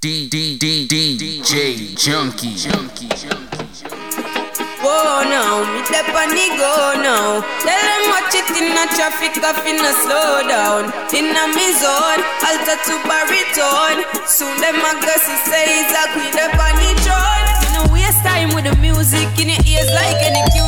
D D D D DJ Junky. Junky. Whoa now, me step on the go now. Tell them watch it in the traffic, off in a slow down. In a me zone, alter to baritone. Soon them a go see say a queen up on the throne. You know waste time with the music in your ears like any.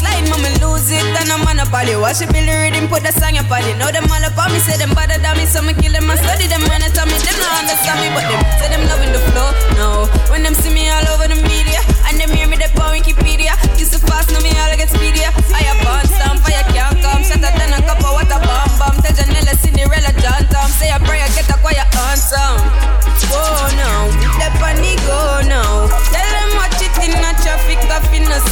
Bassline, mama lose it. And I'm on a body, watch it, Billy rhythm, put the song up on it. Know them all up on me, say them bother than me, so me kill them and study them. When they tell me, them not understand me, but them say them loving the flow. No, when them see me all over the media, and them hear me they on Wikipedia. Used to fast, now me all get speedier. I have burn some fire can't come, shut up then a cup of water bomb bomb. Tell Janella, Cinderella, John Tom, say a prayer, get a quiet answer. Whoa now, on the go now. Tell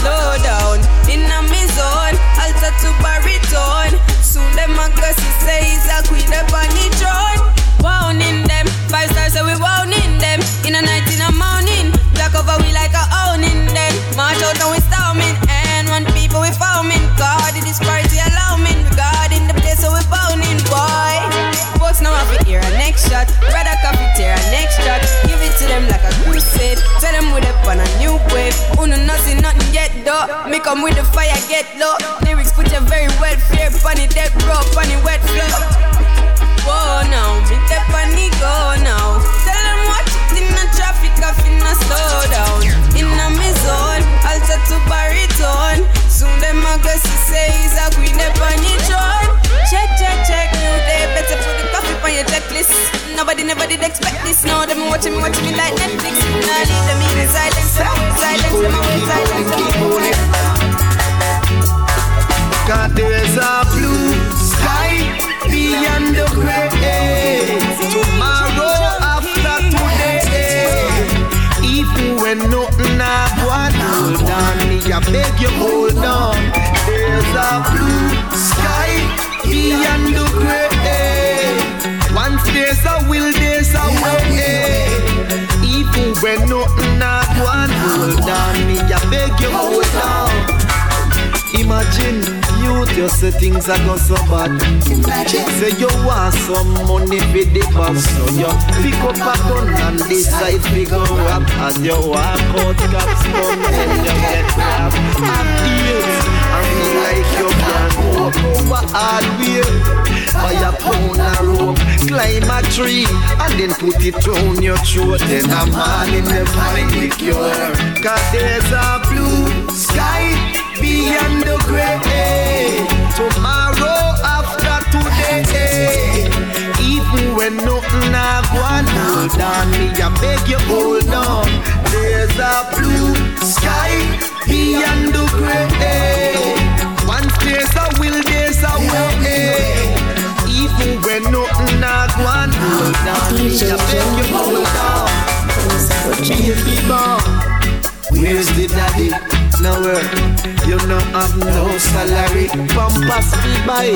slow down. In a me zone, alter to baritone. Soon them a go see say he's a queen up on the throne. Wound in them, five stars so we wound in them. In a night, in a morning, black over we like a owning them. March out and we storming, and one people we foaming. God, it is party alarming. Regarding the place so we bounding, boy. Folks now have to hear a next shot. Brother cafeteria, next shot. Give it to them like a crusade. Tell them we up on a new wave. Uno nothing, nothing. Me come with the fire, get low. Lyrics put you very well fair. Funny deck, bro, funny wet flow. Whoa now, me the go now. Tell them watch it in the traffic, off in a slow down. In a me zone, alter to baritone. Soon them a go see say he's a queen the throne. Check, check, check, on your checklist. Nobody never did expect this. No, them watching me, watching me like Netflix. Nah, leave them in silence, silence, them away, silence, them away. Cause there's a blue sky beyond the gray. Tomorrow after today. Even when nothing I want, hold on. Me, I beg you, hold on. There's a blue sky beyond the gray. There's a will, there's a way. Even when nothing I want, hold on. Me, I beg you, hold on. Imagine youth, you say things are gone so bad. Say you want some money for the boss, so you pick up a gun and decide to go rap as you walk out. Cops come and you get rap. And deals and feel like you can walk over hard way. By a pound of rope, climb a tree and then put it round your throat. Then a man in the find the cure. Cause there's a blue sky beyond the gray. Tomorrow after today. Even when nothing I want, hold on me, I beg you hold on. There's a blue sky beyond the gray. Once there's a will, there's a way. Even when nothing I want, hold on me, I beg you hold on. Baby boy, where's the daddy? Nowhere. You no have no salary. Pampas be buy,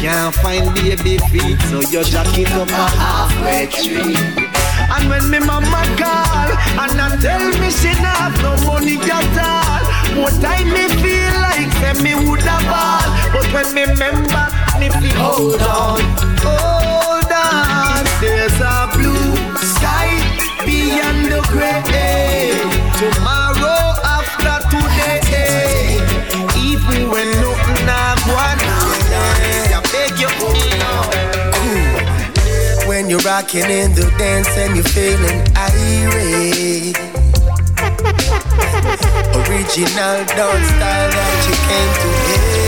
can't find baby feet, so your jack it up a halfway tree. And when me mama call and I tell me she not have no money at all, more time me feel like say me woulda ball, but when me remember me feel hold on, hold on. There's a blue sky beyond the gray. Tomorrow when nothing I want, I beg you, Cool. When you're rocking in the dance and you're feeling irate. Original dance style that you came to hear.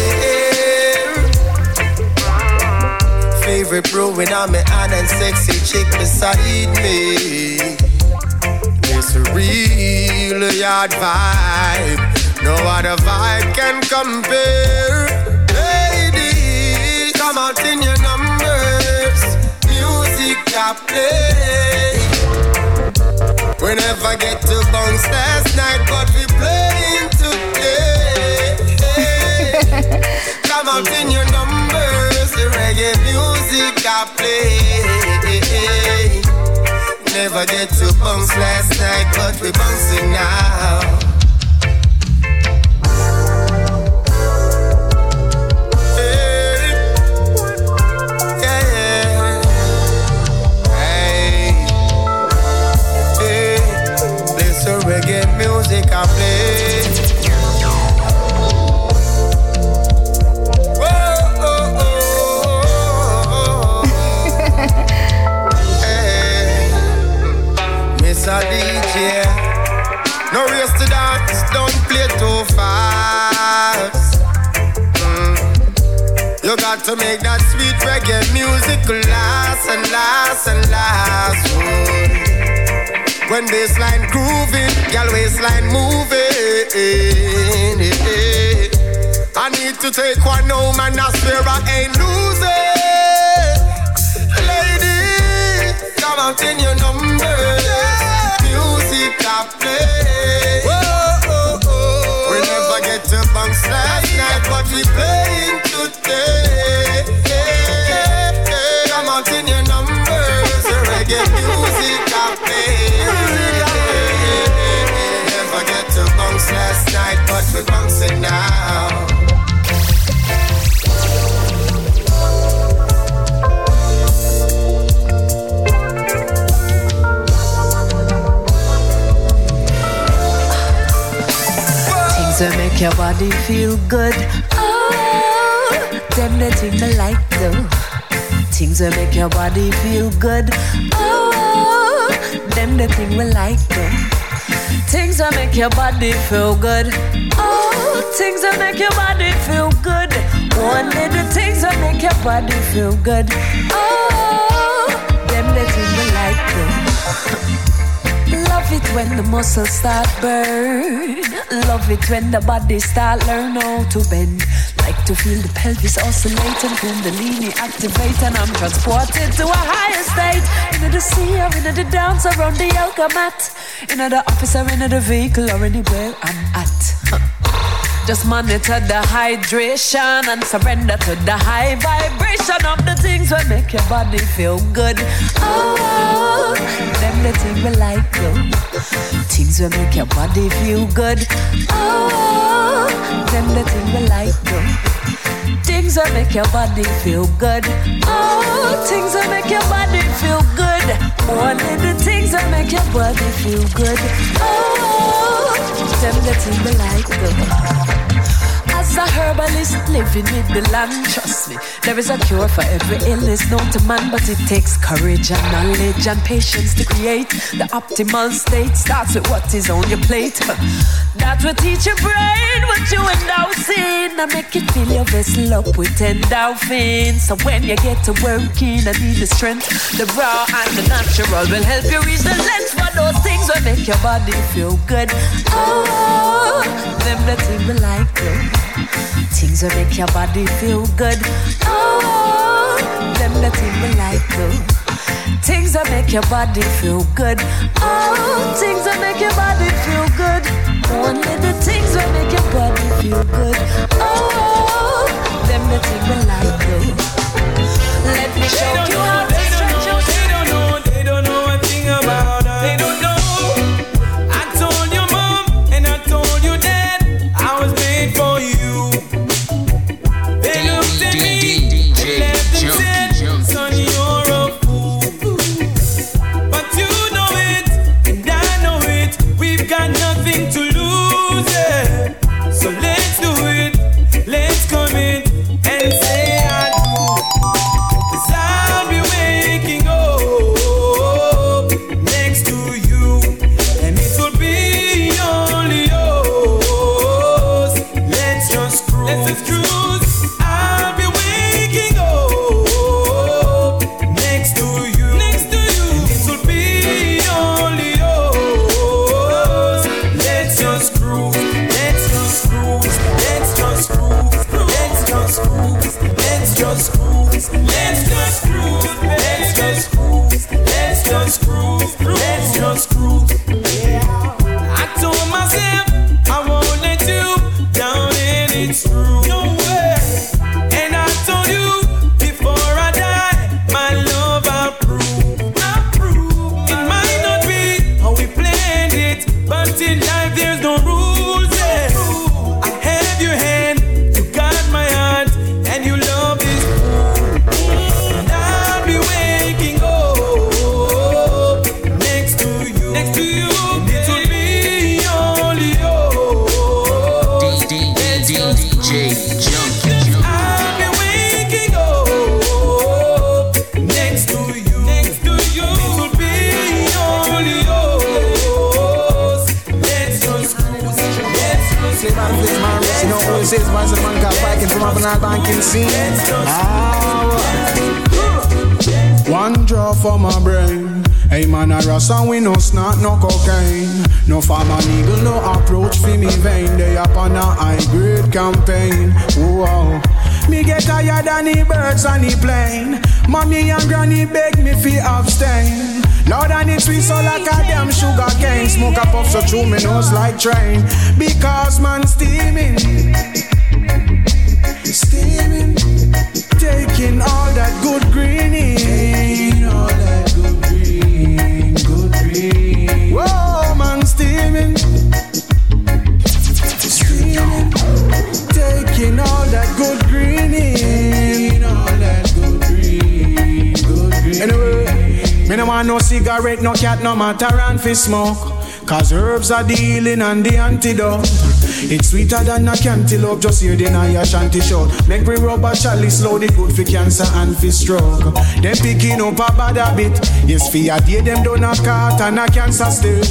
Favorite brewing on me and sexy chick beside me. It's a real yard vibe. No other vibe can compare. Ladies, come out in your numbers. Music I play. Whenever get to bounce last night, but we playing today. Come out in your numbers. The reggae music I play. Never get to bounce last night, but we bouncing now. can play. Miss a DJ. No race to dance, don't play too fast. Mm. You got to make that sweet reggae music last and last and last. Ooh. When bassline grooving, gal waistline moving. I need to take one home and I swear I ain't losing. Lady, come out in your number. Music I play. Whoa, oh, oh. We never get to bounce last night, but we playing today. Come out in your numbers. Reggae music now. to make your body feel good. Oh, them the thing I like. Things that make your body feel good. Oh, them the like. Things that make your body feel good. Oh, things that make your body feel good. One the things that make your body feel good. Oh, them the thing we like though. Love it when the muscles start burn. Love it when the body start learn how to bend. To feel the pelvis oscillating, kundalini activate, and I'm transported to a higher state. Into the sea or into the dance around the yoga mat. Into the office or into the vehicle or anywhere I'm at. Just monitor the hydration and surrender to the high vibration of the things that make your body feel good. Oh, them the things we like though. Things that make your body feel good. Oh, them the things we like though. Things that make your body feel good. Oh, things that make your body feel good. Than the things that make your body feel good. Oh, them the things we like though you. As a herbalist living with the land, trust me, there is a cure for every illness known to man, but it takes courage and knowledge and patience to create the optimal state. Starts with what is on your plate. That will teach your brain what you endorsing and make it fill your vessel up with endorphins. So when you get to working and need the strength, the raw and the natural will help you reach the length for those things will make your body feel good. Oh, them the things we like. Them. Things that make your body feel good. Oh, them the things we like though. Things that make your body feel good. Oh, things that make your body feel good. Only the things that make your body feel good. Oh, them the things we like though. Eagle, no approach for me vein. They up on a high grade campaign. Whoa. Me get tired of the birds on the plane. Mommy and granny beg me fi abstain. Lord and it's sweet so like a damn sugar cane. Smoke a puff so through me nose like train. Because man steaming, steaming, taking all that good greening, all me no want no cigarette, no cat, no matter and fi smoke. Cause herbs are the healing and the antidote. It's sweeter than a cantaloupe, just hear the Naya shanty shout. Make we rub a chalice slow, the good for cancer and for stroke. Them picking up a bad habit. Yes, for a day them done a cut and a cancer stick.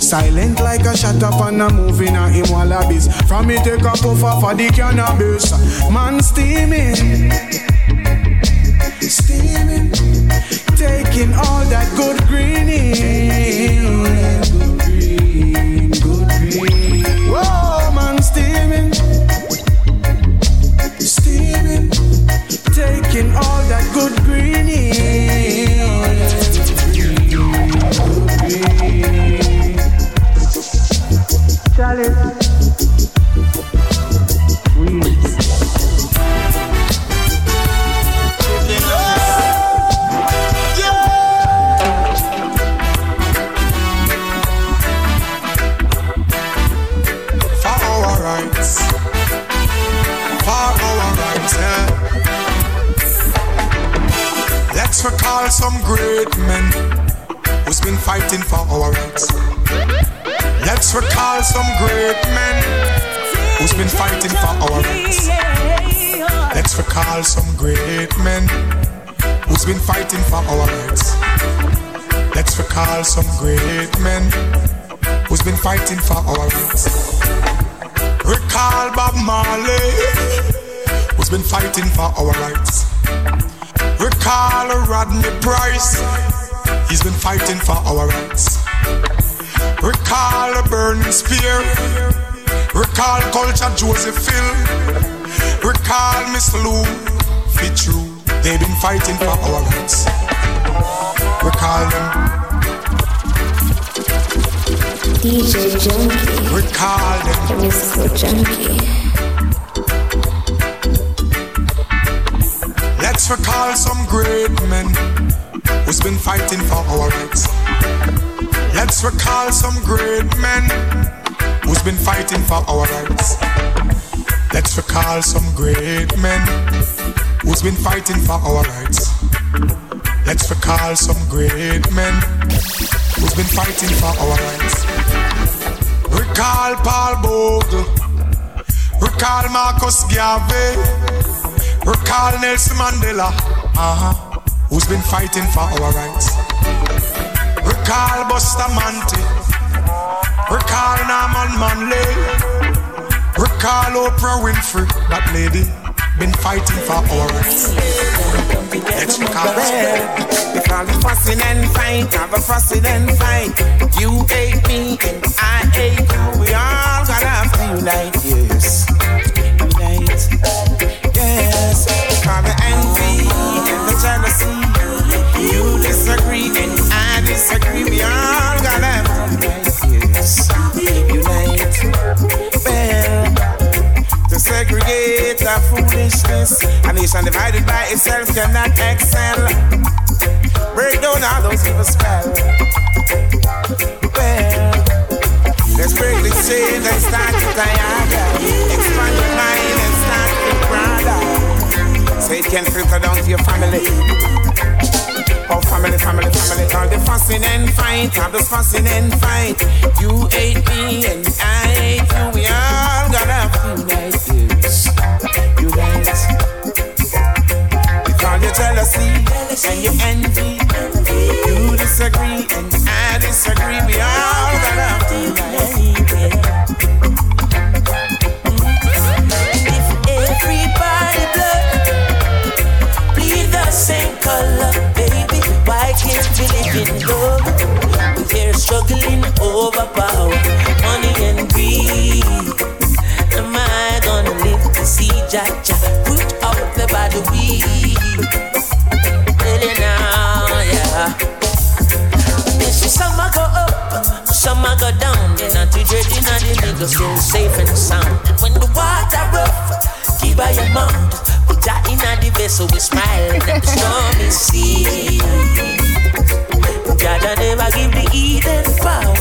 Silent like a shut up and a moving a him wallabies. From me take a puff off of the cannabis. Man steaming. Steaming. Taking all that good greening. Good Recall some great men who's been fighting for our rights. Let's recall some great men who's been fighting for our rights. Let's recall some great men who's been fighting for our rights. Let's recall some great men who's been fighting for our rights. Recall Bob Marley, who's been fighting for our rights. Recall Rodney Price, he's been fighting for our rights. Recall Burning Spear, recall Culture Joseph Hill, recall Miss Lou Fitzhugh, they've been fighting for our rights. Recall them, DJ Junky, recall them. the musical junkie. Recall some great men who's been fighting for our rights. Let's recall some great men who's been fighting for our rights. Let's recall some great men who's been fighting for our rights. Let's recall some great men who's been fighting for our rights. Recall Paul Bogle. Recall Marcus Garvey. Recall Nelson Mandela, uh-huh, who's been fighting for our rights. Recall Bustamante. Recall Norman Manley. Recall Oprah Winfrey, that lady, been fighting for our rights. Let's recall We call it fussing and fight, have a fussing and fight. You hate me, and I hate you. We all gotta to unite, yes. Disagree and I disagree. We all gotta have to unite, well to segregate our foolishness. A nation divided by itself cannot excel. Break down all those evil spells. Well, let's break the chains and start to tire. Expand your mind and start to brother. So it can filter down to your family. Oh, family, family, family. All the fussing and fight, all the fussing and fight. You hate me and I hate you. We all gotta unite, yes. Unite. Because your jealousy and your envy. You disagree and I disagree. We all gotta unite. struggling overpower money and greed. Am I gonna live to see Jaja put out the bad weed? Really now, yeah. Then she summer go up, summer go down. Then I teach her dinner, the niggas feel safe and sound. And when the water rough, keep by your mouth. Put that in the vessel, we smile at the stormy sea. Never give the Eden power.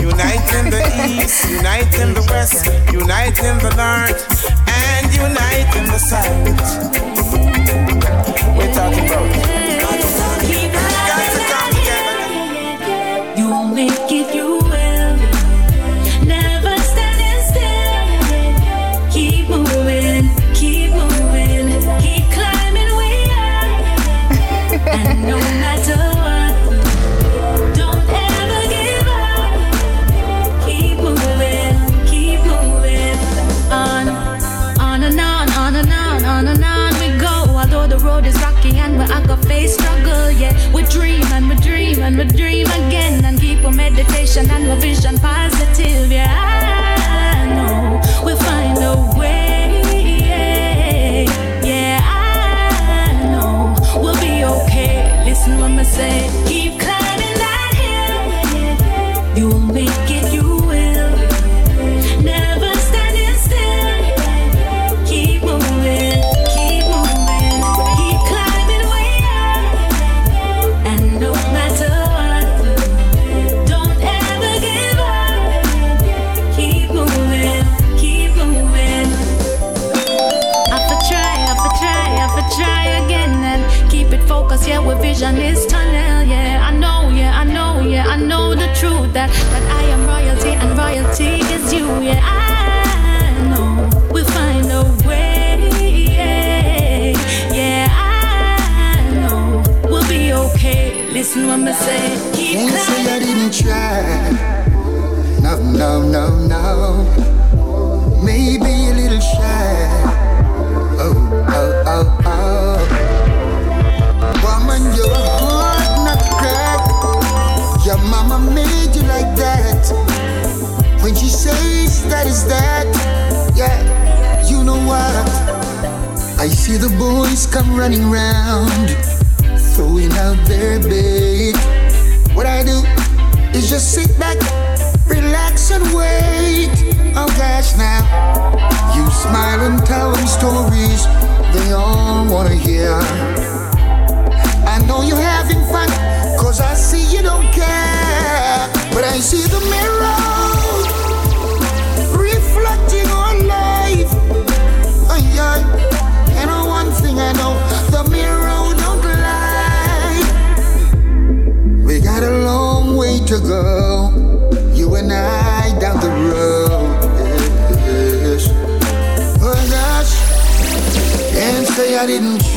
Unite in the east, unite in the west, unite in the north, and unite in the south. We're talking about. And our vision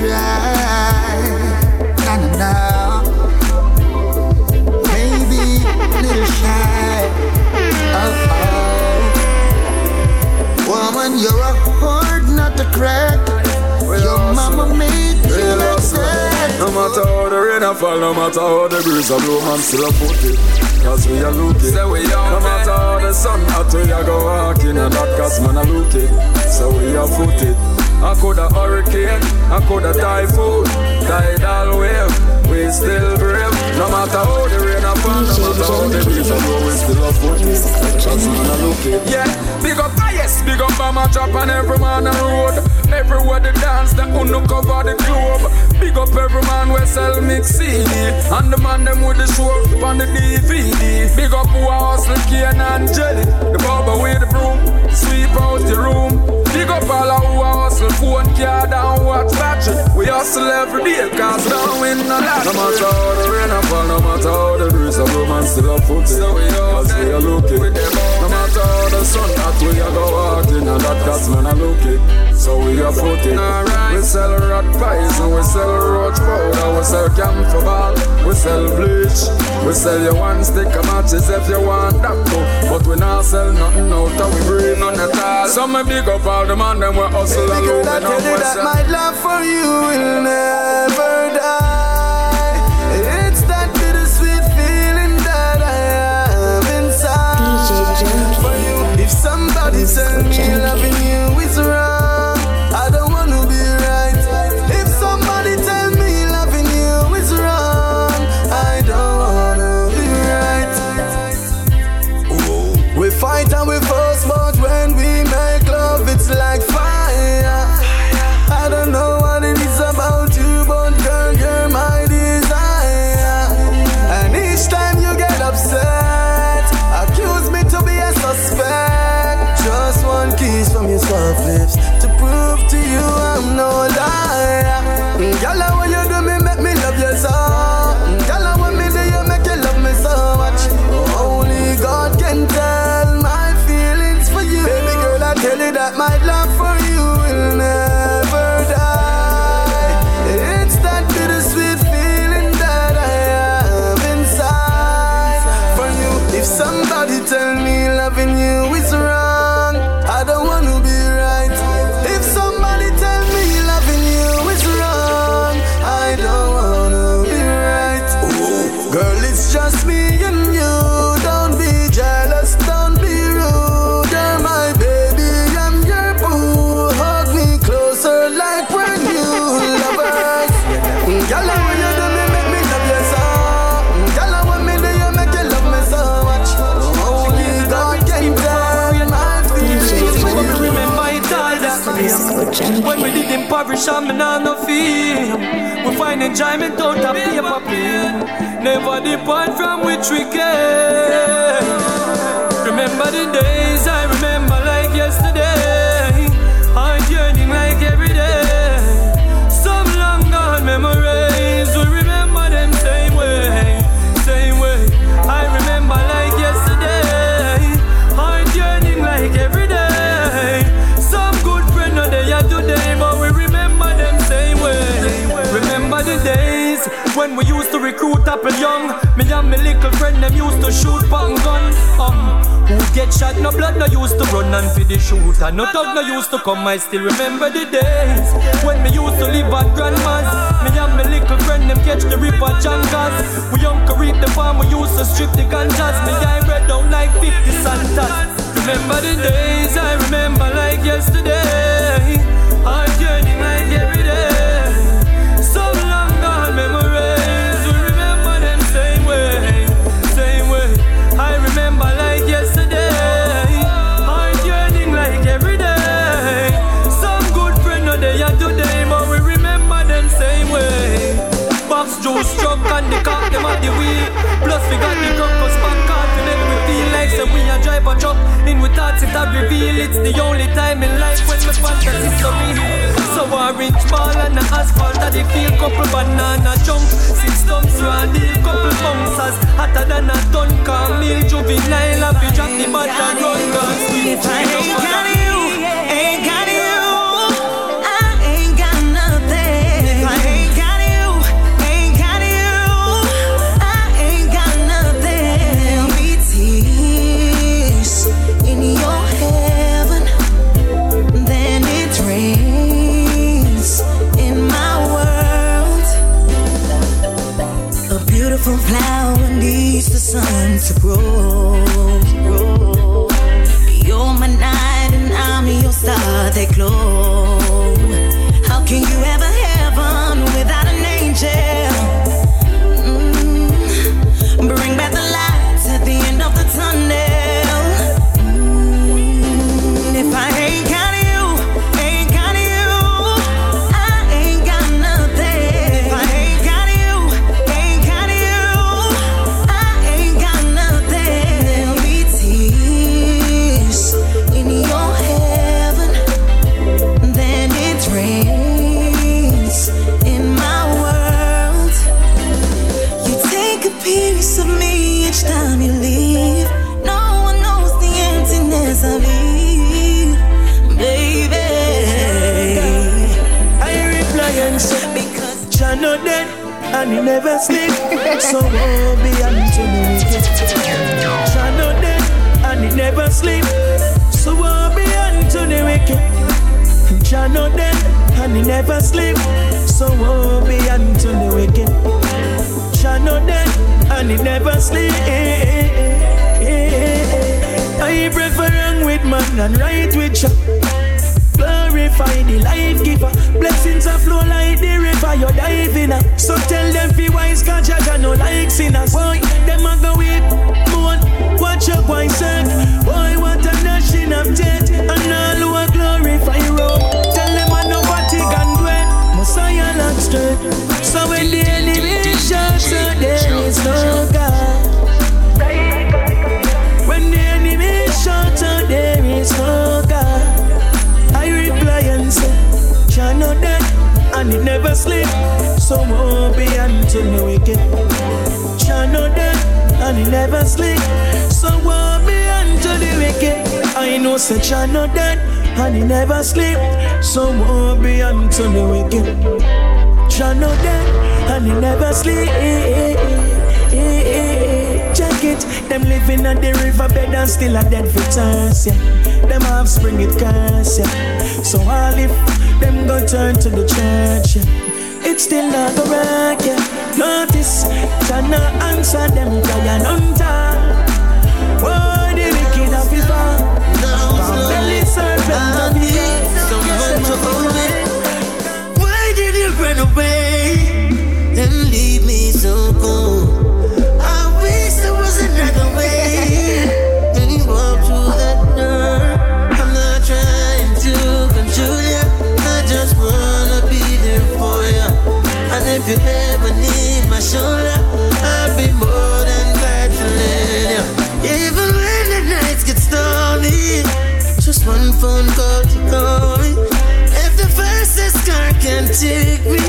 Try. Nah, nah, nah. Maybe a little shy. Oh, oh. Woman, you're a hard nut to crack. Your mama made you like that. No matter how the rain a fall, no matter how the breeze a blow, man still a put it. Cause we are looking. No matter how the sun hot, we a go walking, and that cause man a looking. So we are foot I coulda hurricane, I coulda typhoon, tidal wave, we still brave. No matter how the rain a fall, no matter how the breeze a blow, we still a foot it. Cause man a looking. Yeah, big up ah, highest, big up Bama Chop and every man on road. Everywhere they dance, the uno cover the globe. Big up every man we sell mix CD. And the man them with the show on the DVD. Big up who a hustle cane and jelly. The barber with the broom, sweep out the room. Big up all of who a hustle phone card and watch battery. We hustle every day cause don't win no lot. No matter how the rain a fall, no matter how the breeze a blow, man still a foot it. Cause we are looking. No matter how the sun hot, we a go walking and that cause man a looking. So we are footing. We sell rat pies and we sell roach powder. We sell camphor ball. We sell bleach. We sell you one stick of matches if you want that too. But we not sell nothing out of we bring none at all. So me big up all the man them we hustle Baby alone. girl, I tell you that my love for you will never die. Me now no feel. We find enjoyment out of paper pain Never depart from which we came Remember the days I remember Me and my little friend them used to shoot bang gun. Um, who get shot no blood no used to run and for the shooter. No thug no used to come I still remember the days When me used to live at grandma's. Me and my little friend them catch the river Jangas. We uncle reap the farm we used to strip the ganjas. Me I read down like 50 Santas. Remember the days I remember like yesterday Couple banana jump. Six stumps round the couple bouncers Hotter than a ton. Camille juvenile Have you drop the bat run. Guns If I ain't got you, ain't got never sleep. So woe be the wicked Jah not dead and he never sleep. So woe be unto the wicked Jah not dead and he never sleep. So woe be unto the wicked Jah not dead and he never sleep. I prefer wrong with man and right with Jah Glorify the life giver. Blessings are flow like the river you're diving in. So tell them fi wise cause Jaja no like sinners. Boy, them a go with moon. Watch your boy serve. Boy, what a nation of death. And all who a glorify Rome. Tell them I know what he can do. Messiah lock straight. So when the enemy shouts, so there is no God. And it never sleep. So woe be unto the wicked. Jah no dead and it never sleep. So woe be unto the wicked. I know say Jah no dead and he never sleep. So woe be unto the wicked. Jah no dead and he never sleep. Check it, them living at the riverbed and still a dead for chance, yeah. Them offspring it curse, yeah. So all if them go turn to the church, yeah. It's still not go rock, yeah. Notice, Jana answer them prayer none time. Oh, the wicked of his heart. From belly serpent of the Why did you run away take me,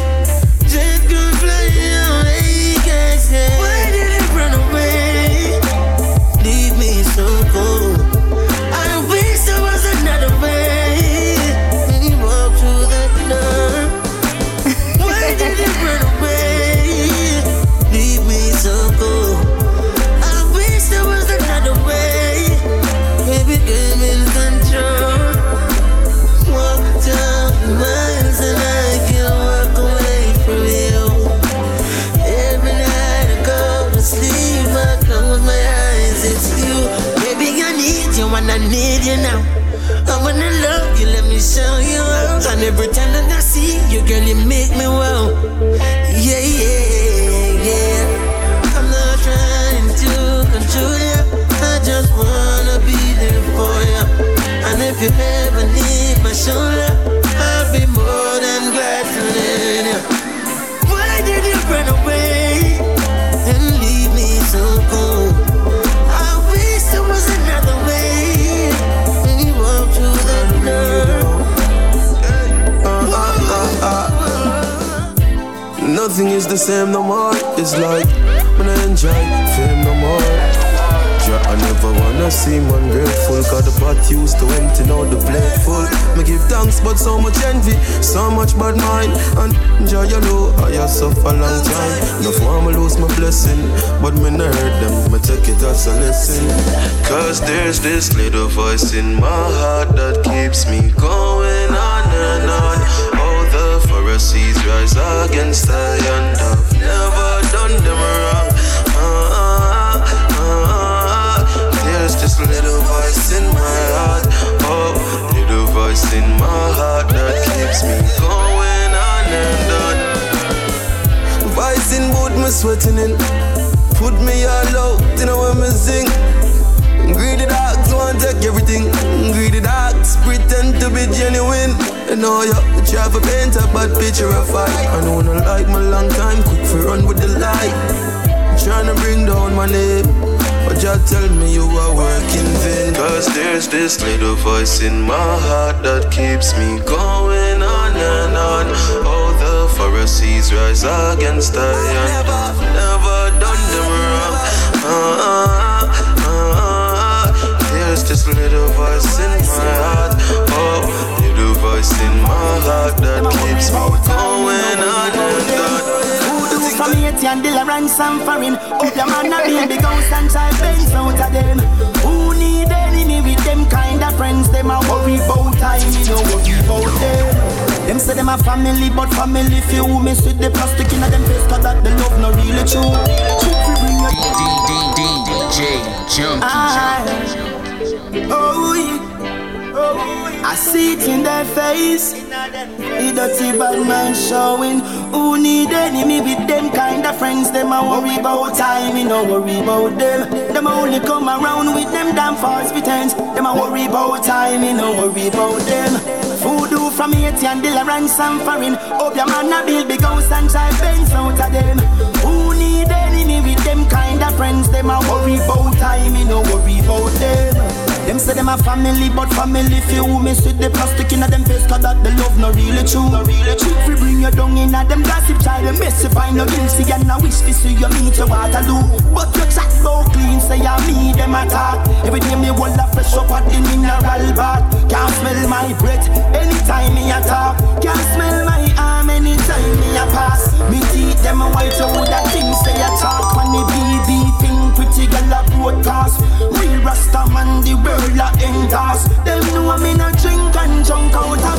every time that I see you, girl, you make me wow. Nothing is the same no more. It's like when I enjoy fame no more. I never wanna seem ungrateful Cause the pot used to empty, now the plate full. Me give thanks but so much envy So much bad mind. And enjoy you know I have suffer long time. No for me lose my blessing But me not hurt them, me take it as a lesson. Cause there's this little voice in my heart That keeps me going on and on Pharisees rise against the And I've never done them wrong. Ah, ah, ah. There's this little voice in my heart. Oh, little voice in my heart That keeps me going on and on. Voice in boot me sweating in. Put me all out, you know when me sing Greedy dogs want take everything. Greedy dogs pretend to be genuine. And know you try to paint a bad picture of fight. I know not like my long time, quick for run with the light. Trying to bring down my name. But you tell me you are working vain. Cause there's this little voice in my heart that keeps me going on and on. All the Pharisees rise against I I've never done them wrong. Ah, ah. There's this little voice in my heart. Oh, little voice in my heart that keeps me going on and on. Voodoo from Haiti and Dilla ransom foreign. Hope your man a baby ghost and try bends out of them. Who need enemy with them kind of friends? Them a worry about time, you know worry about them. Them say them a family, but family few. Miss with the plastic in a them face, cause that the love no really true. True fi DJ Junky. Oh, oh. I see it in their face. The dirty bad mind showing. Who need enemy with them kind of friends? Them a worry about time, me no worry about them. Them only come around with them damn false pretense. Them a worry about time, me no worry about them. Voodoo from Haiti and Dilla ransom foreign. Hope your man a build big house and try fence out of them. Who need enemy with them kind of friends? Them a worry about time, me no worry about them. Them say them a family, but family few. Miss with the plastic in a them face, cause that the love no really true. No really true. We bring you down in a them gossip child, them mess if I no guilty and I wish to see you meet your Waterloo. But your chat so clean, say I me them attack. Every day me hold a fresh up at the mineral bath. Can't smell my breath anytime me attack. Can't smell my arm anytime me a pass. Me teeth them white, so that thing say I talk the BB thing. Pretty a broadcast. Real Rasta man, the world a endorse. Them know me no drink and junk out of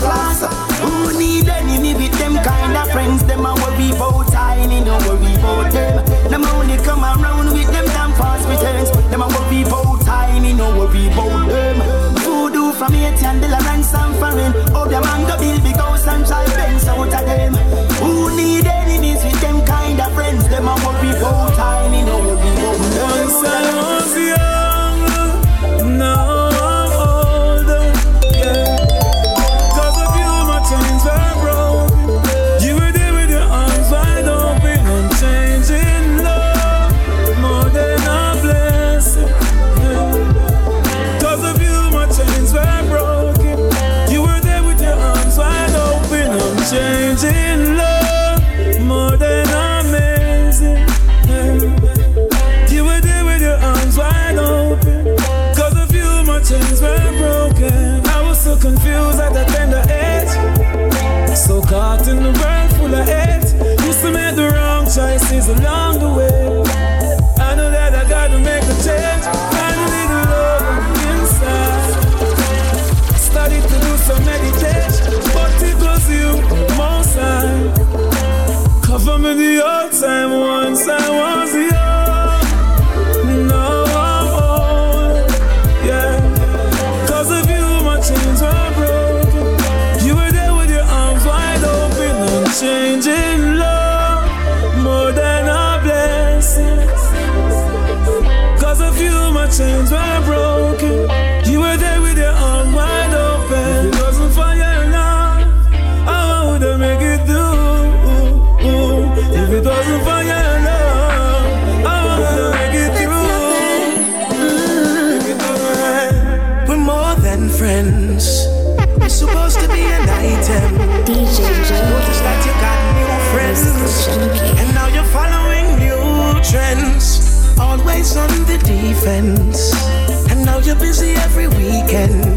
And now you're busy every weekend.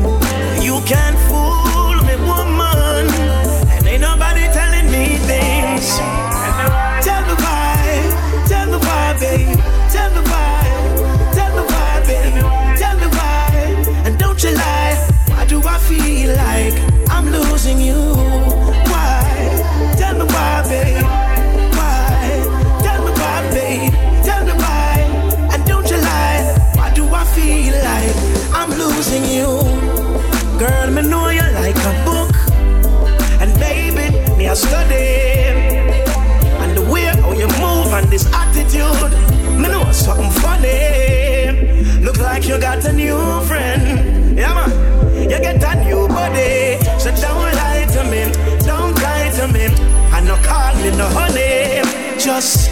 a new friend. Yeah, man. You get a new body. So don't lie to me. Don't lie to me. I no no honey. Just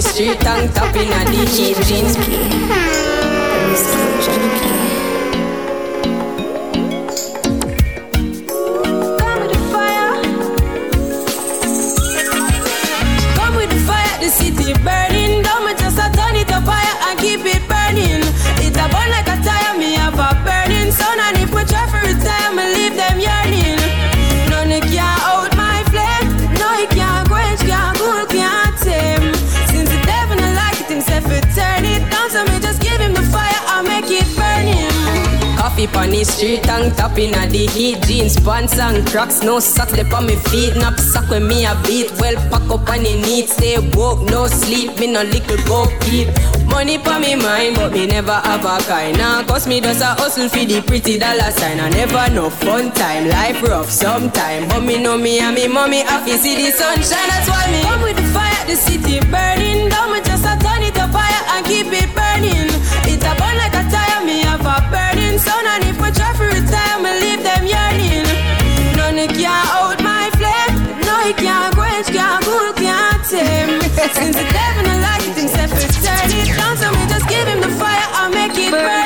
street and tapping at the engines. It on the street and tapping at the heat. Jeans, pants and cracks, no socks left on me feet. Nap sock when me a beat. Well pack up on the neat. Stay woke, no sleep. Me no little go peep. Money pa me mind, but me never have a kind. Nah, cause me just a hustle for the pretty dollar sign. I never know fun time, life rough sometime. But me know me and me mommy happy see the sunshine. That's why me come with the fire, the city burning down. Me just a turn it up fire and keep it burning. Sun. And if my try to retire, me leave them yearning. None can out my flame. No, it can't quench, can't cool, can't tame. Since the devil no like it, himself turn it down. So me just give him the fire and make it burning.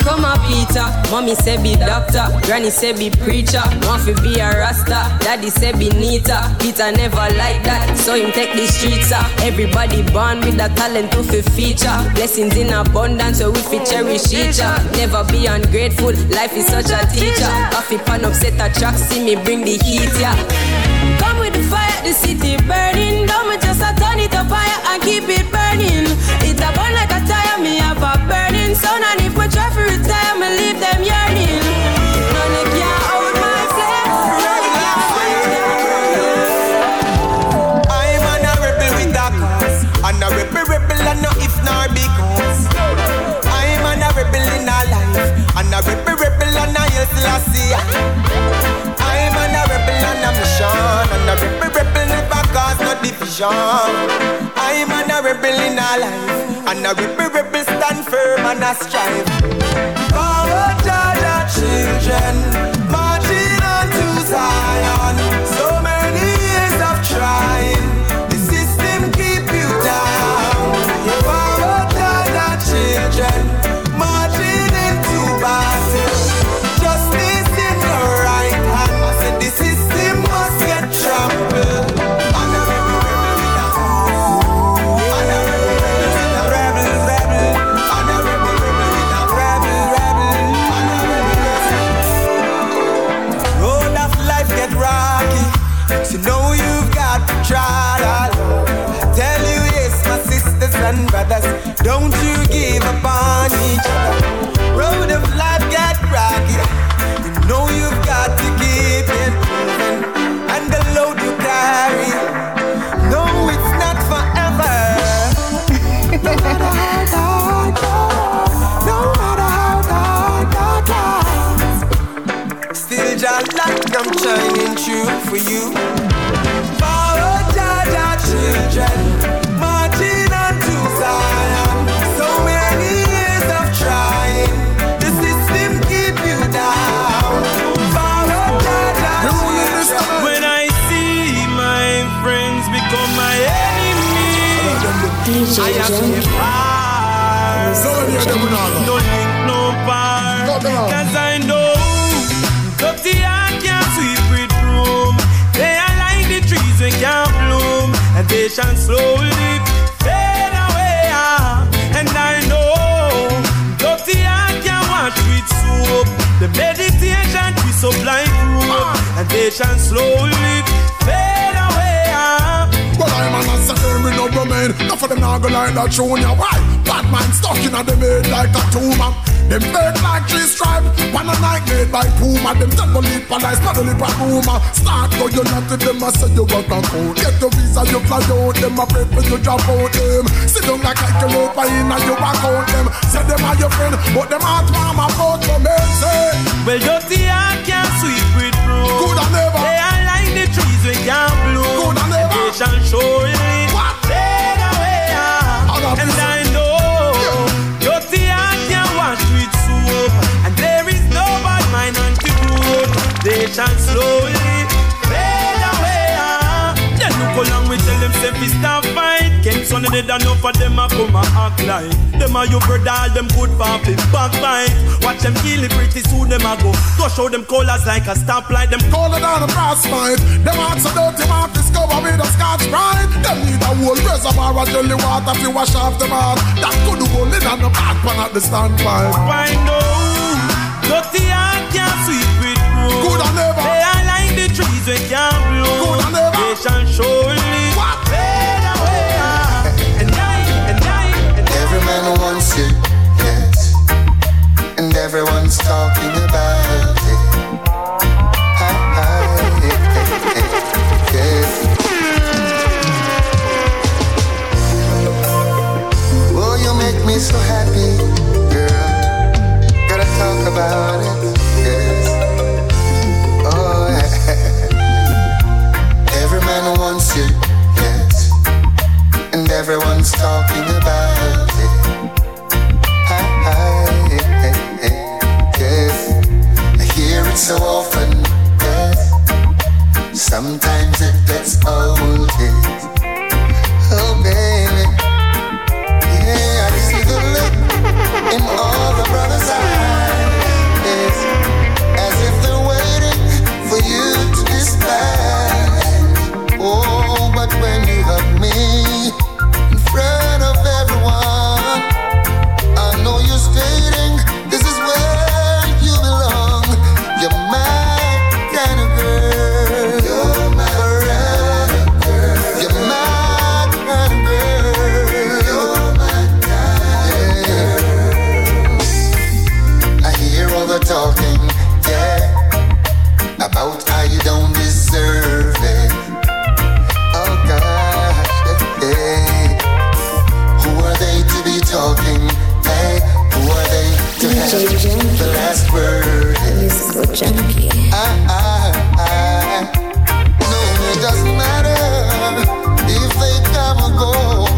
See ya, what become a Peter? Mommy say be doctor, granny say be preacher. Want fi be a rasta, daddy say be neater. Peter never like that, so him take the streets ah. Everybody born with a talent to fi feature. Blessings in abundance, so we fi cherish each ah. Never be ungrateful, life is such a teacher. Off it pan up, set a track, see me bring the heat yeah. Come with the fire, the city burning. Don't me just a turn it up fire and keep it burning. It a burn like a tire, me have a burning sun. And if we try to retire, me leave them yearning. None can hold my flame. I'm an a rebel with a cause And a rebel rebel and no if nor because I'm an a rebel in a life And a rebel rebel and a yes an a mission And a rebel rebel never cause no division. I'm an a rebel in a life. And a rebel rebel stand firm and a strive. Forward Georgia children I'm shining through for you. Forward, Jah Jah children, marching on to Zion. So many years of trying, the system keep you down. Forward, Jaja children. When I see my friends become my enemy, I have to far. No link, no bar. Shall slowly fade away. ah. And I know dirty heart can't wash with soap. The meditation we supply rope, and they shall slowly fade away. ah. Well, I'm an assassin, me no remain. Enough of them now go like that yeah. Why? Bad man stuck in a them head like a tumor. Them fake like three stripe. One a night made by Puma. Them the lip and not the lip and rumor. Start go you not to them, I say you work and code. Get the visa, you fly out. Them a pray for you drop out them. Sit down like calculate by in and you back out them. Say them are your friend, but them heart warm about your men. Say, Well, dirty heart can't sweep with broom. Good and never. They are like the trees we can't bloom. Good and never. They shall surely fade They shall slowly fade away. ah. Then look how long we tell them say fi stop fight. Ken son of dead enough for them a come a act like Them a your brother, them good for backbite Watch them kill it pretty soon them a go Go show them colors like a stoplight Them Call it on a brass fight. Them hearts so dirty, want to discover with a Scotch-Brite. Them need a whole reservoir of jelly water to wash off them heart. That could hold it on the back pan at the standpipe. I know Dirty breeze we can blow. Nation surely fade away. And I, and I, and every man wants it, yes. And everyone's talking about it. Oh, you make me so happy, girl. Gotta talk about it. everyone's serious and everyone's talking about it. Yes, I hear it so often. Yes, sometimes. The last word. Junky. I, No, it doesn't matter if they come or go.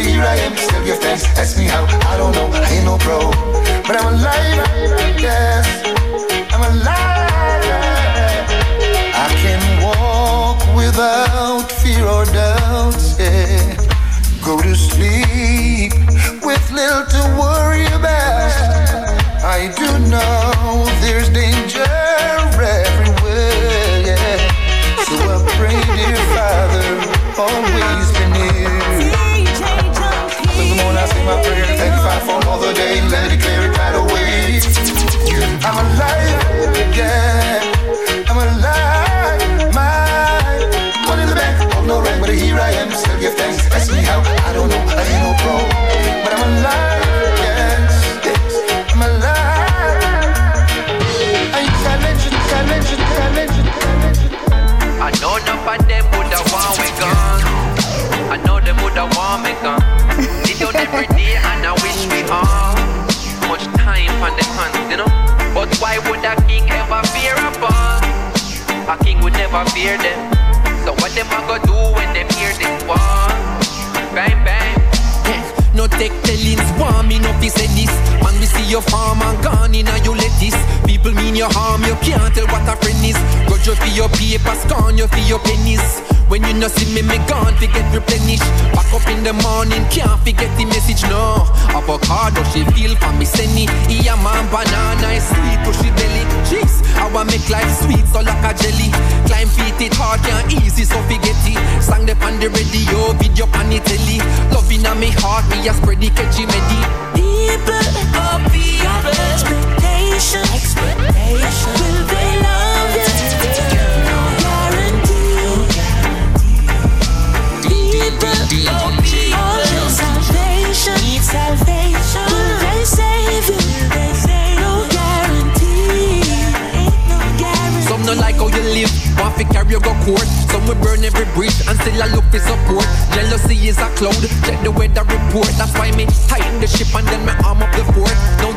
But here I am. Still give thanks. Ask me how, I don't know. I ain't no pro, but I'm alive, yes. I'm alive. I can walk without never fear them. So what them a go do when them hear this war? Bang bang. No take tellings, want me no fi say this Man, we see your farm and gone in and you let this People mean your harm, you can't tell what a friend is Grudge you for your paper, scorn you for your pennies When you no see me, me gone fi get replenished Back up in the morning, can't forget the message, no. Avocado, she feel for me, send me Yeah, man, banana, is sweet, push she belly Jeez, I make life sweet, so like a jelly. Climb feet, it hard, can't easy, so forget it. Sang them on the radio, video on the telly. Loving on me heart, me a spread the catchy medi People, oh people, expectation, expectation. Will they love Get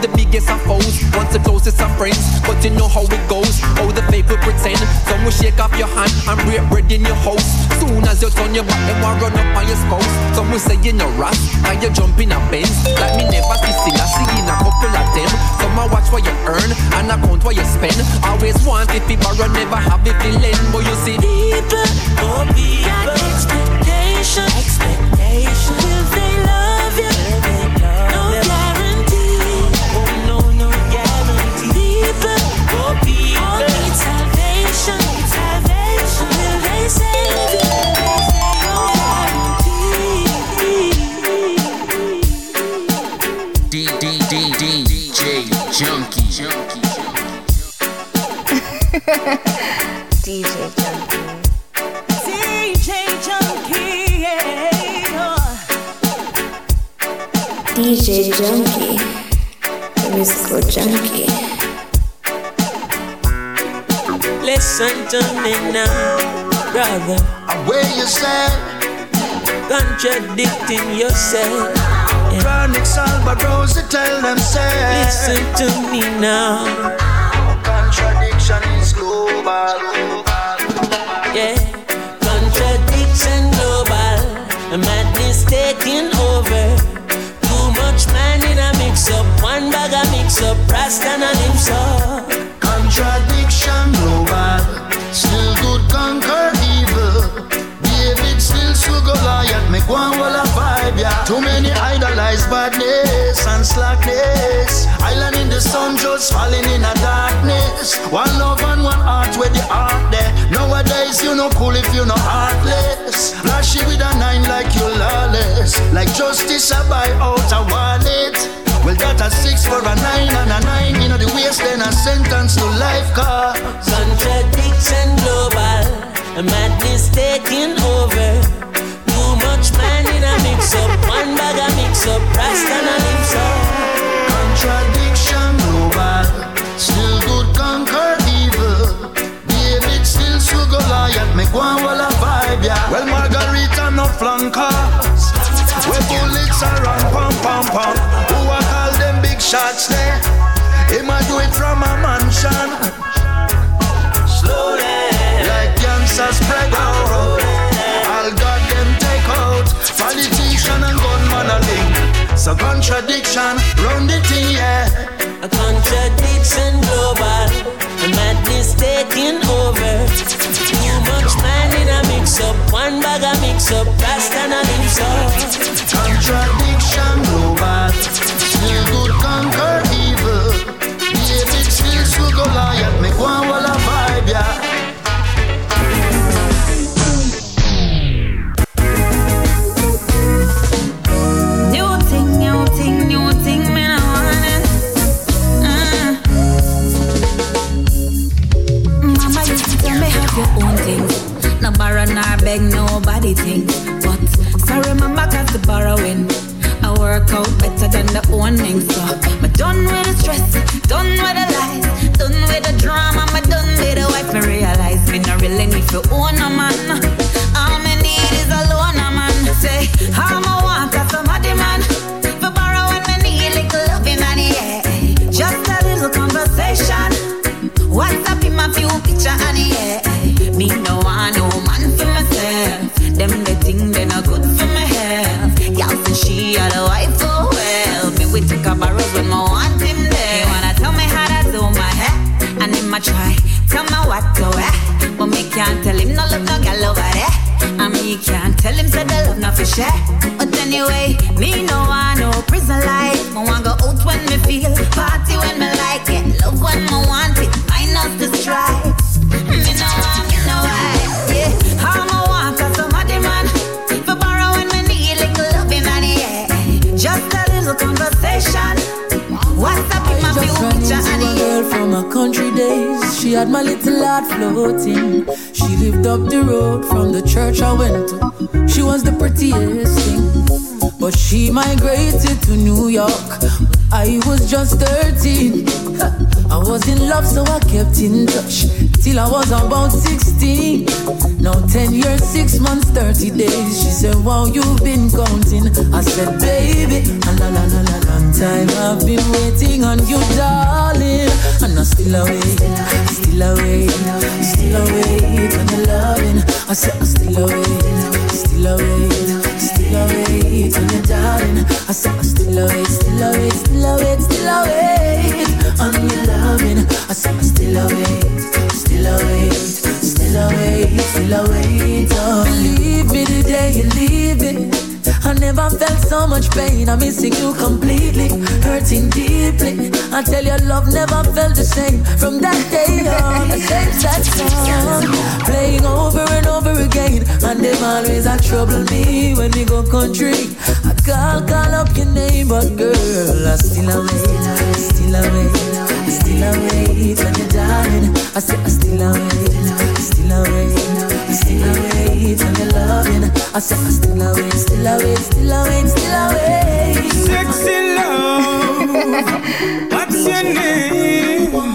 the biggest of friends, but you know how it goes, All the fake shake off your hand and break bread in your house. Soon as you turn your back, them will run up on your spouse. Some will say you're no ras, and you jump in a Benz. Like me never see still I see in a couple of them. Some a watch what you earn and account what you spend. Always want if you borrow, never have if you lend But you see People, oh people, got expectation, expectation. DJ Junky. DJ Junky, yeah. DJ Junky, the musical junkie. Listen to me now, brother. Where you say? Contradicting yourself. Chronixx Salvador, tell them say. Listen to me now. Global. Yeah, contradiction global. Madness taking over. Too much man in a mix up. One bag a mix up. Rasta and lips up. Contradiction global. Still good conquer evil. Still struggle Goliath. Make one wall a vibe, yeah. Too many idolize badness and slackness. Island in the sun just falling in a darkness. One love and one heart where the heart there. Nowadays you no cool if you no heartless. Flashy with a nine like you lawless. Like justice I buy out a wallet. Well, that a six for a nine and a nine. You know the waste, then a sentence to life car. Contradiction global. Madness taking over. Too much man in a mix up. One bag a mix up. Rasta and lips up. Contradiction global. Still good conquer evil. David still so Goliath. Make one wall a vibe, yeah. Well, Margarita no flankers. Where bullets are run, pam, pom pom. Who I call them big shots there? Him a do it from a mansion. Cancer spread out. All got them take out. Politician and gunman a link. So contradiction, round the thing, yeah. A contradiction global. A madness taking over. Too much man in a mix up. One bag a mix up. Rasta and lips up. Contradiction global. Still good conquer evil. The David still so Goliath. Make one wall beg nobody things. But sorry, mama, cause the borrowing. I work out better than the owning. So, me done with the stress, done with the lies, done with the drama, me done with the wife. Me realize me not really need to own a man. All me need is a loan a man. Say, how me want a somebody man. For borrow when me need little loving and yeah. Just a little conversation. What's up in my few picture and yeah. The wife oh well. Me we take a borrow when I want him there. He wanna tell me how to do my hair. And him a try tell me what to wear. But me can't tell him no love no girl over there. And me can't tell him say the love not for share. But anyway, me no want no prison life. Me want go out when me feel, party when me had my little heart floating. She lived up the road from the church I went to. She was the prettiest thing. But she migrated to New York. I was just 13. I was in love, so I kept in touch till I was about 16. Now 10 years, 6 months, 30 days. She said, Wow, you've been counting. I said, Baby, la la la la time I've been waiting on you, darling. And I still await, still await, still await on your loving. I said, I'm still await, still await, still await on your darling. I said, I'm still await, still await, still await, still await on your loving. I said, I'm still await, still await, still await, still. Oh, believe me the day you leave it. I never felt so much pain. I'm missing you completely, hurting deeply. I tell you, love never felt the same from that day on. The same sad song playing over and over again, and them always a trouble me when we go country. I call, call up your name, but girl, I still await, still await, still await when you're darling. I say I still await, still still need some loving. I said I still away, still away, still away, still away. Sexy love, what's your name?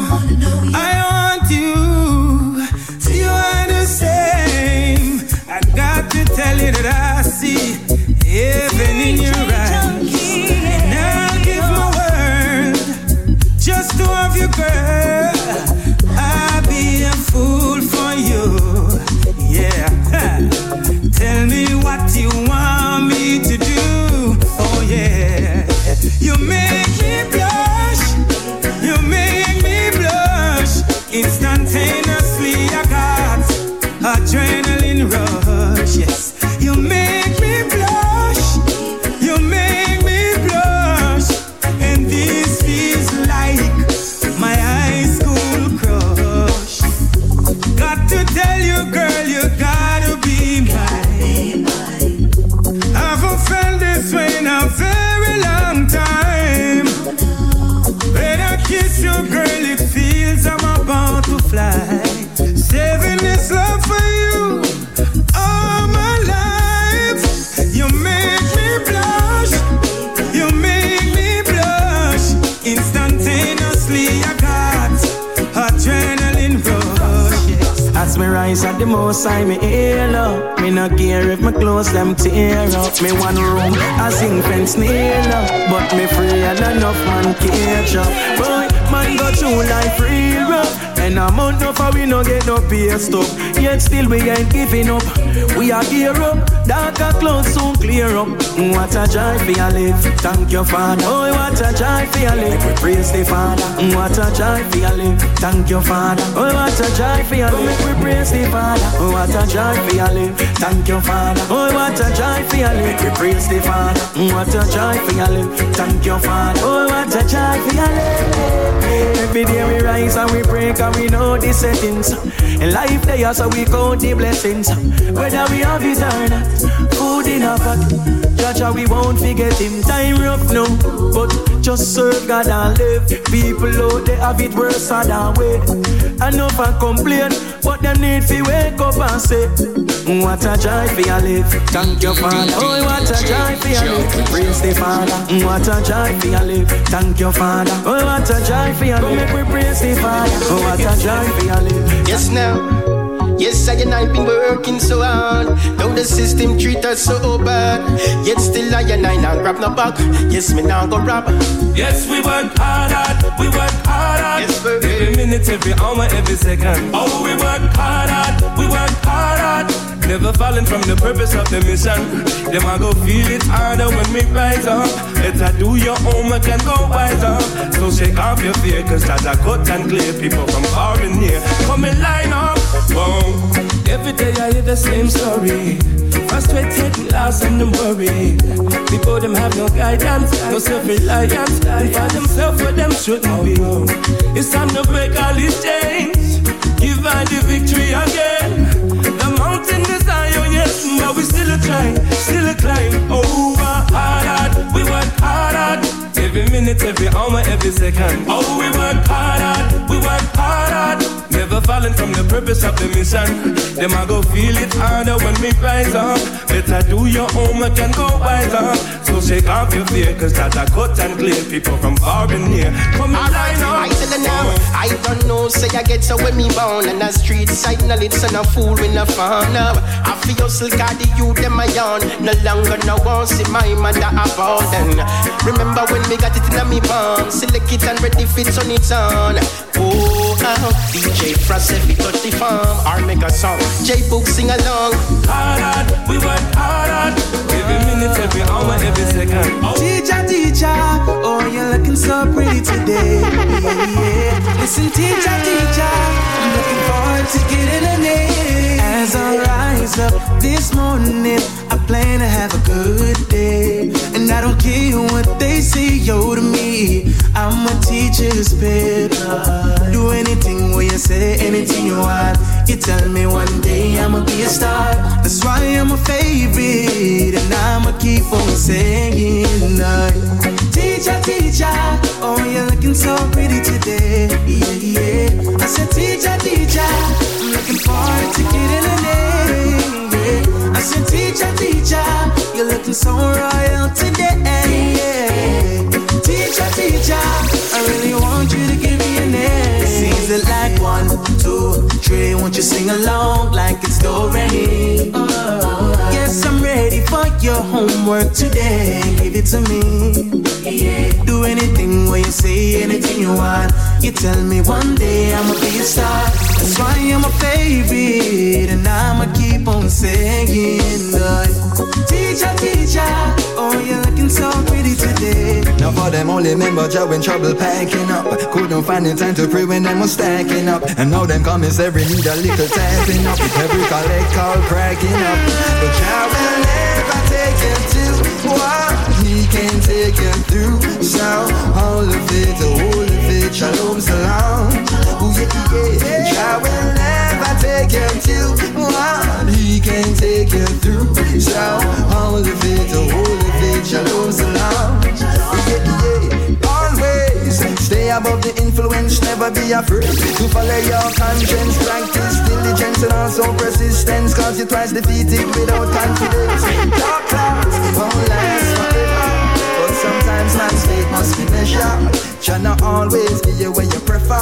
Pay stop. Yet still we ain't giving up. We are gear up. Darker clouds soon clear up. What a joy for your live. Thank you, Father. Oh, what a joy for your live. We praise the Father. What a joy for your live. Thank you, Father. Oh, what a joy for your live. We praise the Father. Oh, what a joy for your live. Thank you, Father. Oh, what a joy for your live. We praise the Father. What a joy for your live. Thank you, Father. Oh, what a joy for your live. Every day we rise and we break and we know the settings. In life they are so we count the blessings. Whether we have it or not, food in our pot. Judge we won't forget him. Time rough no, but just serve God and live. People out there have it worse than we. I know if complain, but they need to wake up and say, What a joy for your live. Thank you, Father. Oh, what a joy for your live. Praise the Father. What a joy for your live. Thank you, Father. Oh, what a joy for your live. Make we praise the Father. Oh, what a joy for your live. Yes, now. Yes, I and I've been working so hard. Though the system treat us so bad. Yet still I and I not grab no back. Yes, me now go rob. Yes, we work hard, hard. we work hard, hard. Yes, every minute, every hour, every second. Oh, we work hard, hard. we work hard, hard. Never falling from the purpose of the mission. Them I go feel it harder when we rise up. Better do your homework and go wise up. So shake off your fear, cause that's a cut and clear. People from far and near, come and line up. Whoa. Every day I hear the same story. Frustrated, lost and them worry. People them have no guidance, no self-reliance. They find themselves where them shouldn't be. It's time to break all these chains. Give her the victory again. The mountain is high, oh yes, but we still a climb, still a climb. Oh, Over hard, hard, we work hard, hard. Every minute, every hour, every second. Oh, we work hard, hard, we work hard, hard. Never falling from the purpose of the mission. Them I go feel it harder when we rise up. Better do your homework and go wise up. So shake off your fear, cause that's a cut and clear. People from far and near. Come and line up. I tell now, I don't know, say I get so when me born And the street side knowledge and a fool in a fan now I feel hustle got the youth them a yawn No longer no one see my mother abandon Remember when me got it in a me palm Select it and ready fit on its on Oh, uh, DJ Frost if he touch the farm Or make a song, J Boog sing along Hard, hard, we work hard, hard. Every minute, every hour, every second. Oh. Teacher, teacher, oh, you're looking so pretty today. Yeah. Listen, teacher, teacher, I'm looking forward to getting a name. As I rise up this morning, I plan to have a good day. And I don't care what they say, yo, to me. I'm a teacher's pet. Do anything when you say, anything you want. You tell me one day I'ma be a star. That's why I'm a favorite, and I'ma keep on singing. Uh, teacher, teacher, oh you're looking so pretty today. Yeah, yeah. I said, teacher, teacher, I'm looking forward to teacher, teacher, you're looking so royal today. Teacher, teacher, I really want you to give me a name. Seems it like one, two, three. Won't you sing along like it's do ready? Yes, I'm ready for your homework today. Give it to me. Do anything when you say anything you want. You tell me one day I'ma be a star. That's why I'm a favorite, and I'ma keep on singing. Uh, teacher, teacher, oh you're looking so pretty today. Now for them only remember Joe in trouble packing up. Couldn't find the time to pray when them was stacking up. And now them comments every need a little tapping up. Every collect call cracking up. But Joe will never take you to what he can take you through. So all of it, of it, shalom salam. Jah will never take you to what he can take you through. So all of it, all of it, shalom salam. Always stay above the influence, never be afraid to follow your conscience. Practice diligence and also persistence, cause you twice defeated without confidence. Dark clouds won't last forever, but sometimes man's fate must be measured. Jah not always give you what you prefer,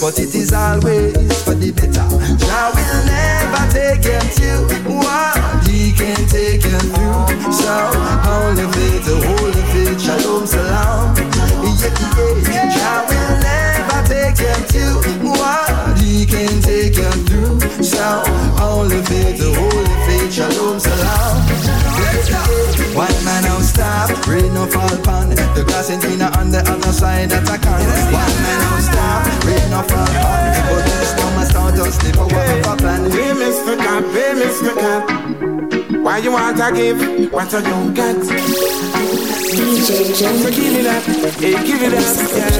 but it is always for the better. Jah will never take you to what He can take you through. So the faith, hold the faith, shalom, salam. Yeah, yeah. Jah will never take you to what He can take you through. So the faith, hold the faith, shalom, salam. One man now stop, rain no fall pan The glass in Tina on the other side. That I can One man now stop, rain no fall pan But this no must not just slip over a plan. Hey Mr. Cop, hey Mr. Cop Why you want to give? What I don't got? DJ Junky. So give it up, hey give it up, yeah.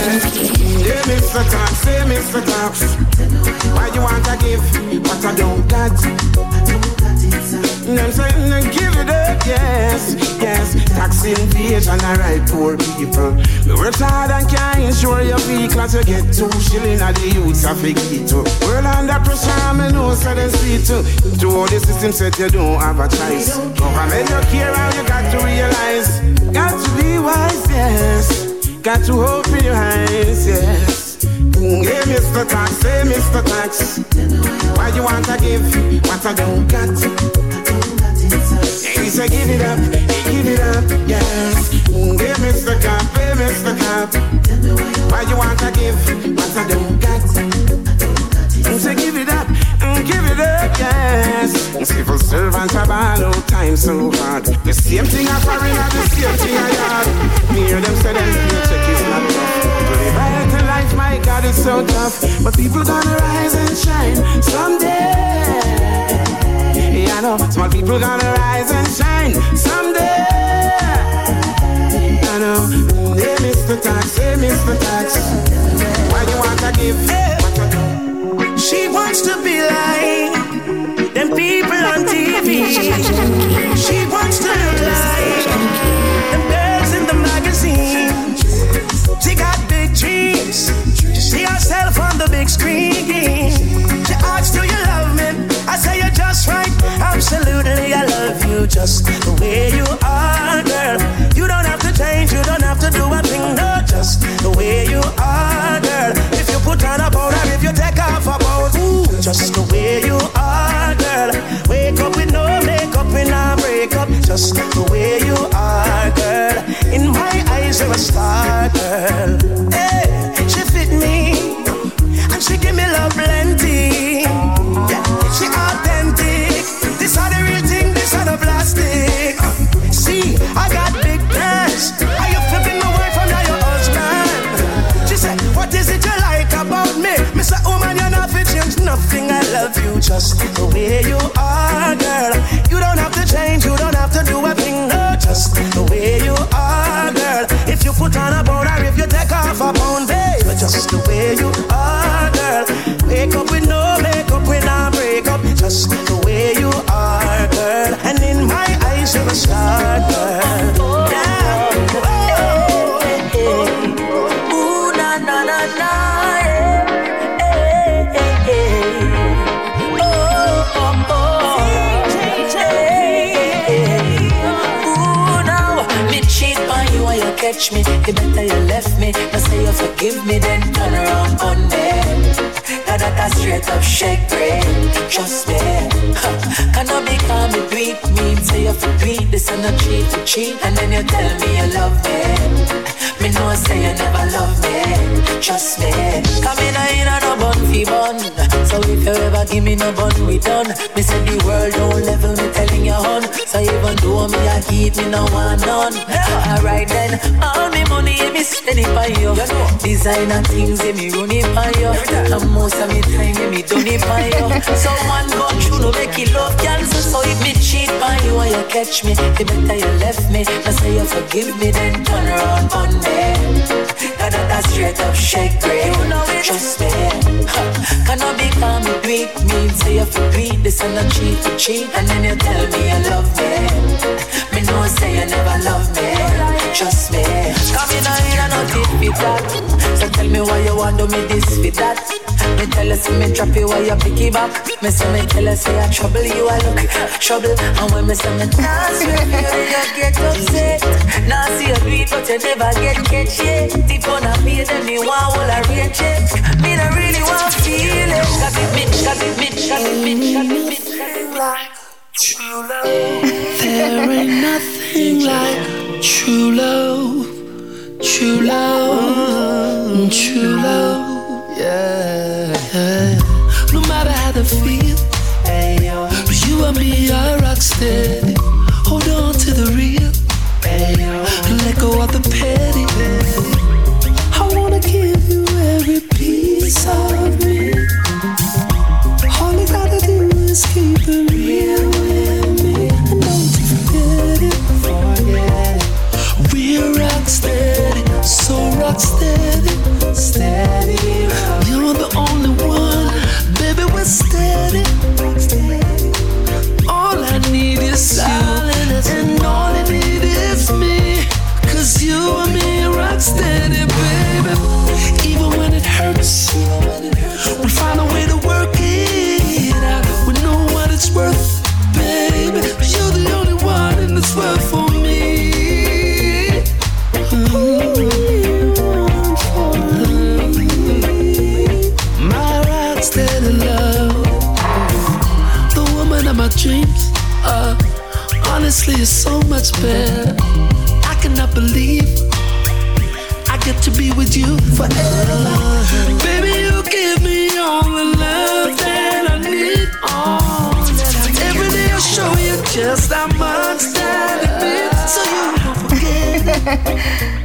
Hey Mr. Cop, say Mr. Cop Why you want to give? What I don't got? I'm saying give it up, yes, yes. Tax invasion, alright, poor people. We work hard and can't insure your vehicle to get two shilling at the youths of it to. World under pressure, I know so they see too. To all the system said you don't have a choice. Government you care how you got to realize. Got to be wise, yes. Got to open your eyes, yes. Hey, Mr. Tax, hey, Mr. Tax. Why you want to give what I don't got? He said, give it up, give it up, yes. Give Mr. Cop, hey, Mr. Cop. Why you want to give what I don't got? He said, give it up, give it up, yes. Civil servants have all no time so hard. The same thing I foreign, the same thing I had. Me hear them say them paycheck is not tough. To right life, my God, is so tough. But people gonna rise and shine someday. Yeah, I know small people gonna rise and shine someday. I know, hey Mr. Tax, hey Mr. Tax, why you want to give? She wants to be like them people on TV. She wants to look like just the way you are, girl. You don't have to change, you don't have to do a thing, no, just the way you are, girl. If you put on a powder, if you take off a boat, ooh, just the way you are, girl. Wake up with no makeup and I break up, just the way you just the way you The better you left me. Now say you forgive me, then turn around on me. Now that I straight up shake brain. Trust me. Huh. Can I be calm beat me? Say you for beat this and I cheat to cheat, and then you tell me you love me. Me know I say you never love me. Trust me. Come in in a no bun fi bun. So if you ever give me no bun, we done. Me say the world don't level me telling you on. So even though me a keep me no one none. Alright then, all me money yeah, me spend it for you. Designer things yeah, me run it for you. And most of me time yeah, me done it for you. Someone go through no make it love cancer. So if me cheat by you or you catch me, the better you left me. Now say you forgive me, then turn around on me. Now that I straight up shake brain. Trust me. Huh. Can I be calm and greet me? Say you for greet this and I cheat for cheat, and then you tell me you love me. Me know say you never love me. Trust me. Come in and not it fit that. So tell me why you want to me this fit that. Me tell you see me drop you while you pick it back. Me say me tell you say I trouble you I look trouble. And when me say me dance with you, you get upset. Now see you do it but you never get catch yet. Tip on a pay then me want all a rate check. Me not really want feel it. Cause it me, cause it me, cause it me, cause it me. like true love. There ain't nothing like true love, true love, true love. Yeah. No matter how they feel, but you and me are rock steady. Hold on to the real, and let go of the petty. I wanna give you every piece of me. All you gotta do is keep it real with me. And don't. Forget it. We're rock steady, so rock steady. Steady. Honestly, is so much better. I cannot believe I get to be with you forever. Baby, you give me all the love that I need. All that I need. Every day I show you just how much that it means. So you don't forget.